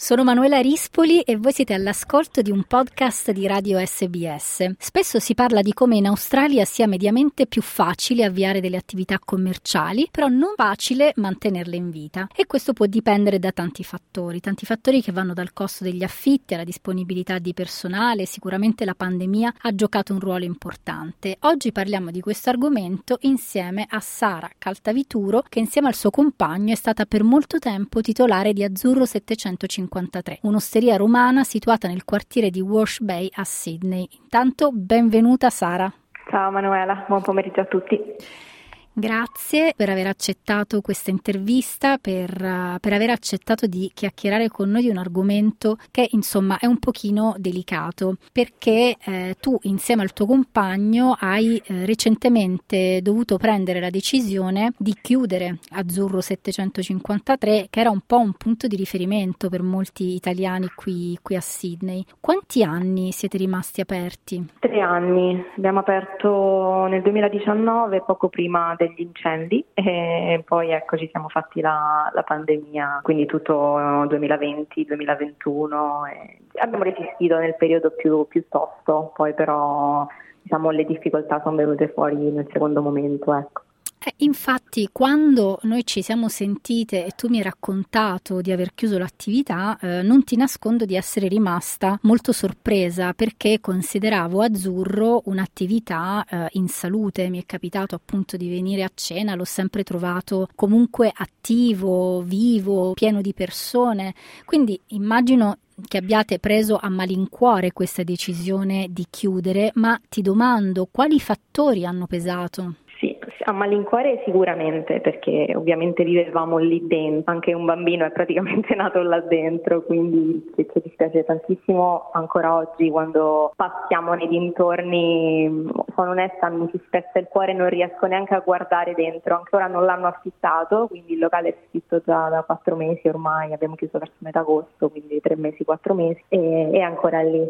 Sono Manuela Rispoli e voi siete all'ascolto di un podcast di Radio SBS. Spesso si parla di come in Australia sia mediamente più facile avviare delle attività commerciali, però non facile mantenerle in vita. E questo può dipendere da tanti fattori, tanti fattori che vanno dal costo degli affitti alla disponibilità di personale, sicuramente la pandemia ha giocato un ruolo importante. Oggi parliamo di questo argomento insieme a Sara Caltavituro, che insieme al suo compagno è stata per molto tempo titolare di Azzurro 750 1953, un'osteria romana situata nel quartiere di Wash Bay a Sydney. Intanto, benvenuta Sara. Ciao Manuela, buon pomeriggio a tutti. Grazie per aver accettato questa intervista, per, uh, per, aver accettato di chiacchierare con noi di un argomento che insomma è un pochino delicato perché eh, tu insieme al tuo compagno hai eh, recentemente dovuto prendere la decisione di chiudere Azzurro 753 che era un po' un punto di riferimento per molti italiani qui, qui a Sydney. Quanti anni siete rimasti aperti? Tre anni, abbiamo aperto nel 2019 poco prima del degli incendi e poi ecco ci siamo fatti la, la pandemia, quindi tutto 2020-2021 abbiamo resistito nel periodo più, più tosto, poi però diciamo le difficoltà sono venute fuori nel secondo momento. Ecco. Eh, infatti, quando noi ci siamo sentite e tu mi hai raccontato di aver chiuso l'attività, eh, non ti nascondo di essere rimasta molto sorpresa perché consideravo Azzurro un'attività eh, in salute. Mi è capitato appunto di venire a cena, l'ho sempre trovato comunque attivo, vivo, pieno di persone. Quindi immagino che abbiate preso a malincuore questa decisione di chiudere, ma ti domando quali fattori hanno pesato? A malincuore sicuramente, perché ovviamente vivevamo lì dentro, anche un bambino è praticamente nato là dentro, quindi ci dispiace tantissimo ancora oggi quando passiamo nei dintorni, sono onesta, mi si spezza il cuore, non riesco neanche a guardare dentro, ancora non l'hanno affittato, quindi il locale è scritto già da quattro mesi ormai, abbiamo chiuso verso metà agosto, quindi tre mesi, quattro mesi, e è ancora lì.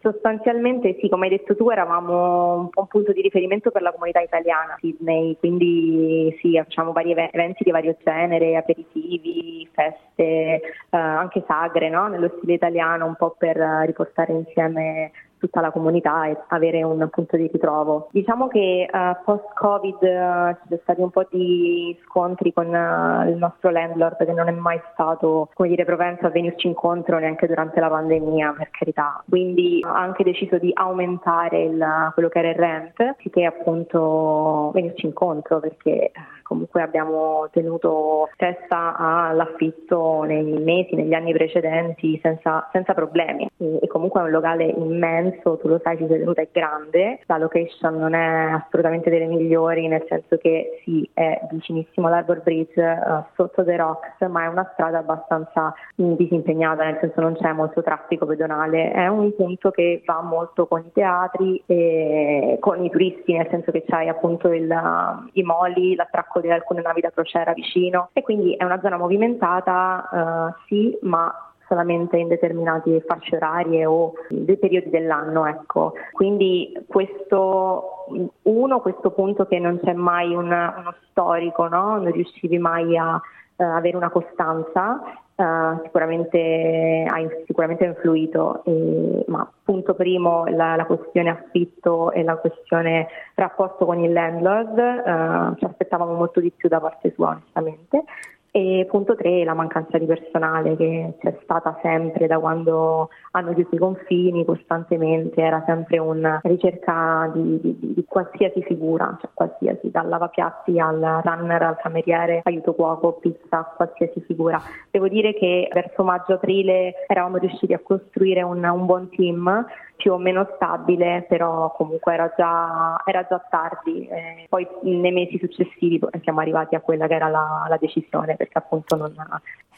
Sostanzialmente sì, come hai detto tu, eravamo un po' un punto di riferimento per la comunità italiana Sydney, quindi sì, facciamo vari eventi di vario genere, aperitivi, feste, eh, anche sagre, no? nello stile italiano, un po' per riportare insieme tutta la comunità e avere un punto di ritrovo. Diciamo che uh, post-Covid uh, ci sono stati un po' di scontri con uh, il nostro landlord che non è mai stato, come dire, propenso a venirci incontro neanche durante la pandemia, per carità. Quindi ha anche deciso di aumentare il, quello che era il rent, che appunto venirci incontro perché comunque abbiamo tenuto testa all'affitto nei mesi, negli anni precedenti senza, senza problemi e, e, comunque è un locale immenso, tu lo sai, ci sei tenuta è grande, la location non è assolutamente delle migliori nel senso che sì, è vicinissimo all'Arbor Bridge, uh, sotto The Rocks, ma è una strada abbastanza disimpegnata, nel senso non c'è molto traffico pedonale, è un punto che va molto con i teatri e con i turisti, nel senso che c'hai appunto il, i moli, l'attracco di alcune navi da crociera vicino. E quindi è una zona movimentata, uh, sì, ma solamente in determinate fasce orarie o dei periodi dell'anno, ecco. Quindi questo uno, questo punto che non c'è mai un, uno storico, no? non riuscivi mai a uh, avere una costanza Uh, sicuramente ha sicuramente influito, e, ma punto primo la, la, questione affitto e la questione rapporto con il landlord, uh, ci aspettavamo molto di più da parte sua onestamente. E punto 3, la mancanza di personale che c'è stata sempre da quando hanno chiuso i confini costantemente, era sempre una ricerca di, di, di qualsiasi figura, cioè qualsiasi, dal lavapiatti al runner, al cameriere, aiuto cuoco, pizza, qualsiasi figura. Devo dire che verso maggio-aprile eravamo riusciti a costruire un, un buon team più o meno stabile, però comunque era già, era già tardi. Eh, poi nei mesi successivi siamo arrivati a quella che era la, la decisione, perché appunto non...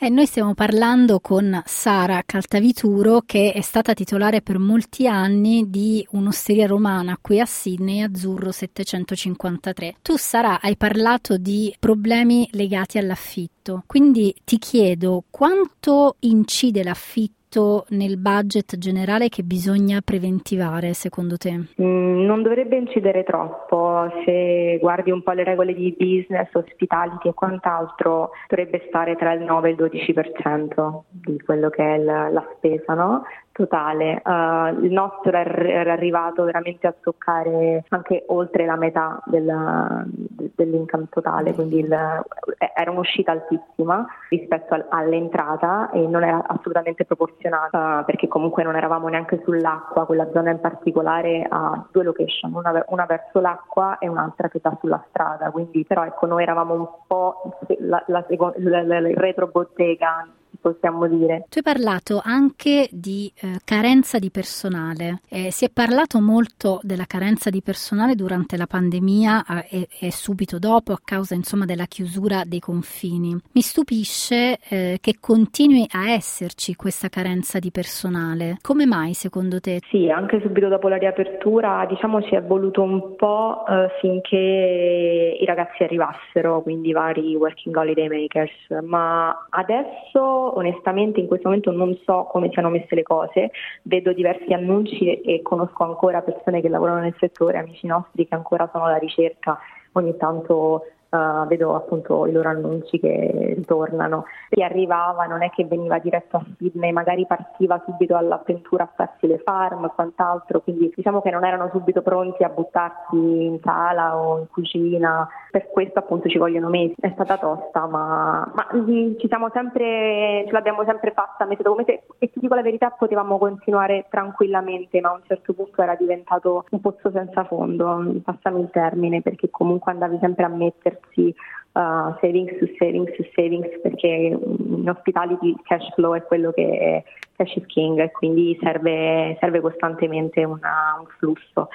E noi stiamo parlando con Sara Caltavituro, che è stata titolare per molti anni di un'osteria romana qui a Sydney, Azzurro 753. Tu, Sara, hai parlato di problemi legati all'affitto, quindi ti chiedo quanto incide l'affitto quanto nel budget generale che bisogna preventivare secondo te? Mm, non dovrebbe incidere troppo, se guardi un po' le regole di business, hospitality e quant'altro dovrebbe stare tra il 9 e il 12% di quello che è la, la spesa, no? totale. Uh, il nostro era arrivato veramente a toccare anche oltre la metà del, dell'income totale, quindi il, era un'uscita altissima rispetto all'entrata e non era assolutamente proporzionata perché comunque non eravamo neanche sull'acqua, quella zona in particolare ha due location, una, una verso l'acqua e un'altra che sta sulla strada, quindi però ecco noi eravamo un po' la, la, la, la retro bottega possiamo dire. Tu hai parlato anche di eh, carenza di personale. Eh, si è parlato molto della carenza di personale durante la pandemia eh, e, e, subito dopo a causa insomma della chiusura dei confini. Mi stupisce eh, che continui a esserci questa carenza di personale. Come mai secondo te? Sì, anche subito dopo la riapertura diciamo ci è voluto un po' eh, finché i ragazzi arrivassero, quindi i vari working holiday makers, ma adesso onestamente in questo momento non so come siano messe le cose, vedo diversi annunci e conosco ancora persone che lavorano nel settore, amici nostri che ancora sono alla ricerca, ogni tanto Uh, vedo appunto i loro annunci che ritornano. Chi arrivava non è che veniva diretto a Sydney, magari partiva subito all'avventura a farsi le farm e quant'altro, quindi diciamo che non erano subito pronti a buttarsi in sala o in cucina, per questo appunto ci vogliono mesi. È stata tosta, ma, ma ci siamo sempre, ce l'abbiamo sempre fatta, metodo come se, e ti dico la verità, potevamo continuare tranquillamente, ma a un certo punto era diventato un pozzo senza fondo, passami il termine, perché comunque andavi sempre a mettersi mettersi uh, savings su savings su savings perché in hospitality cash flow è quello che è cash is king e quindi serve, serve costantemente una, un flusso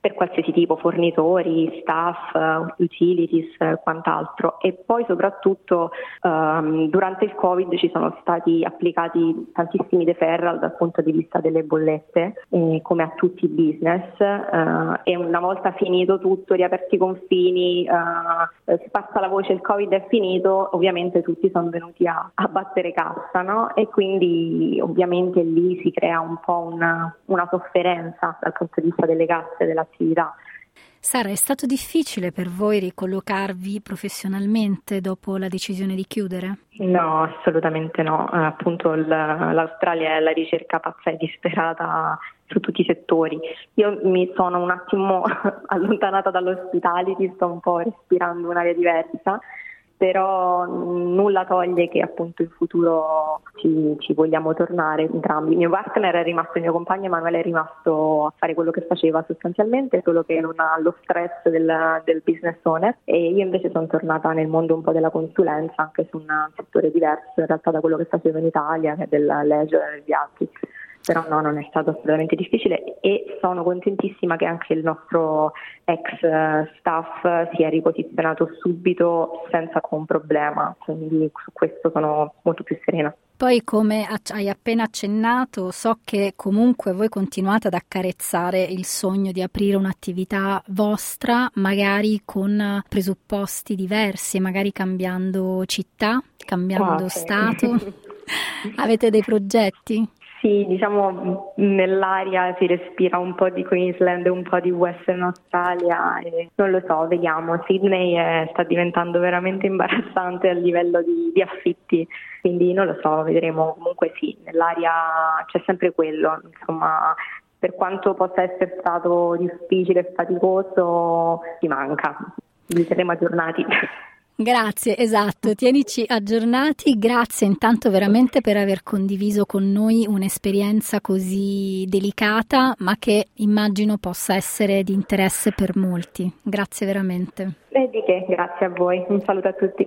per qualsiasi tipo, fornitori, staff, utilities, quant'altro. E poi soprattutto um, durante il Covid ci sono stati applicati tantissimi deferral dal punto di vista delle bollette, eh, come a tutti i business, uh, e una volta finito tutto, riaperti i confini, si passa la voce il Covid è finito, ovviamente tutti sono venuti a, a battere cassa, no? E quindi ovviamente lì si crea un po' una, una sofferenza dal punto di vista delle casse della attività. Sara, è stato difficile per voi ricollocarvi professionalmente dopo la decisione di chiudere? No, assolutamente no. Eh, appunto l'Australia è alla ricerca pazza e disperata su tutti i settori. Io mi sono un attimo allontanata dall'ospitality, sto un po' respirando un'aria diversa però nulla toglie che appunto in futuro ci, ci, vogliamo tornare entrambi. Il mio partner è rimasto, il mio compagno Emanuele è rimasto a fare quello che faceva sostanzialmente, solo che non ha lo stress del, del business owner e io invece sono tornata nel mondo un po' della consulenza, anche su un settore diverso in realtà da quello che facevo in Italia, che è del leisure e dei viaggi però no, non è stato assolutamente difficile e sono contentissima che anche il nostro ex eh, staff si è riposizionato subito senza alcun problema, quindi su questo sono molto più serena. Poi, come hai appena accennato, so che comunque voi continuate ad accarezzare il sogno di aprire un'attività vostra, magari con presupposti diversi, magari cambiando città, cambiando ah, stato. Avete dei progetti? Sì, diciamo nell'aria si respira un po' di Queensland un po' di Western Australia e non lo so, vediamo. Sydney è, sta diventando veramente imbarazzante a livello di, di, affitti, quindi non lo so, vedremo. Comunque sì, nell'aria c'è sempre quello, insomma. Per quanto possa essere stato difficile e faticoso, ti manca. Vi saremo aggiornati. Grazie, esatto, tienici aggiornati, grazie intanto veramente per aver condiviso con noi un'esperienza così delicata ma che immagino possa essere di interesse per molti. Grazie veramente. E di che, grazie a voi, un saluto a tutti.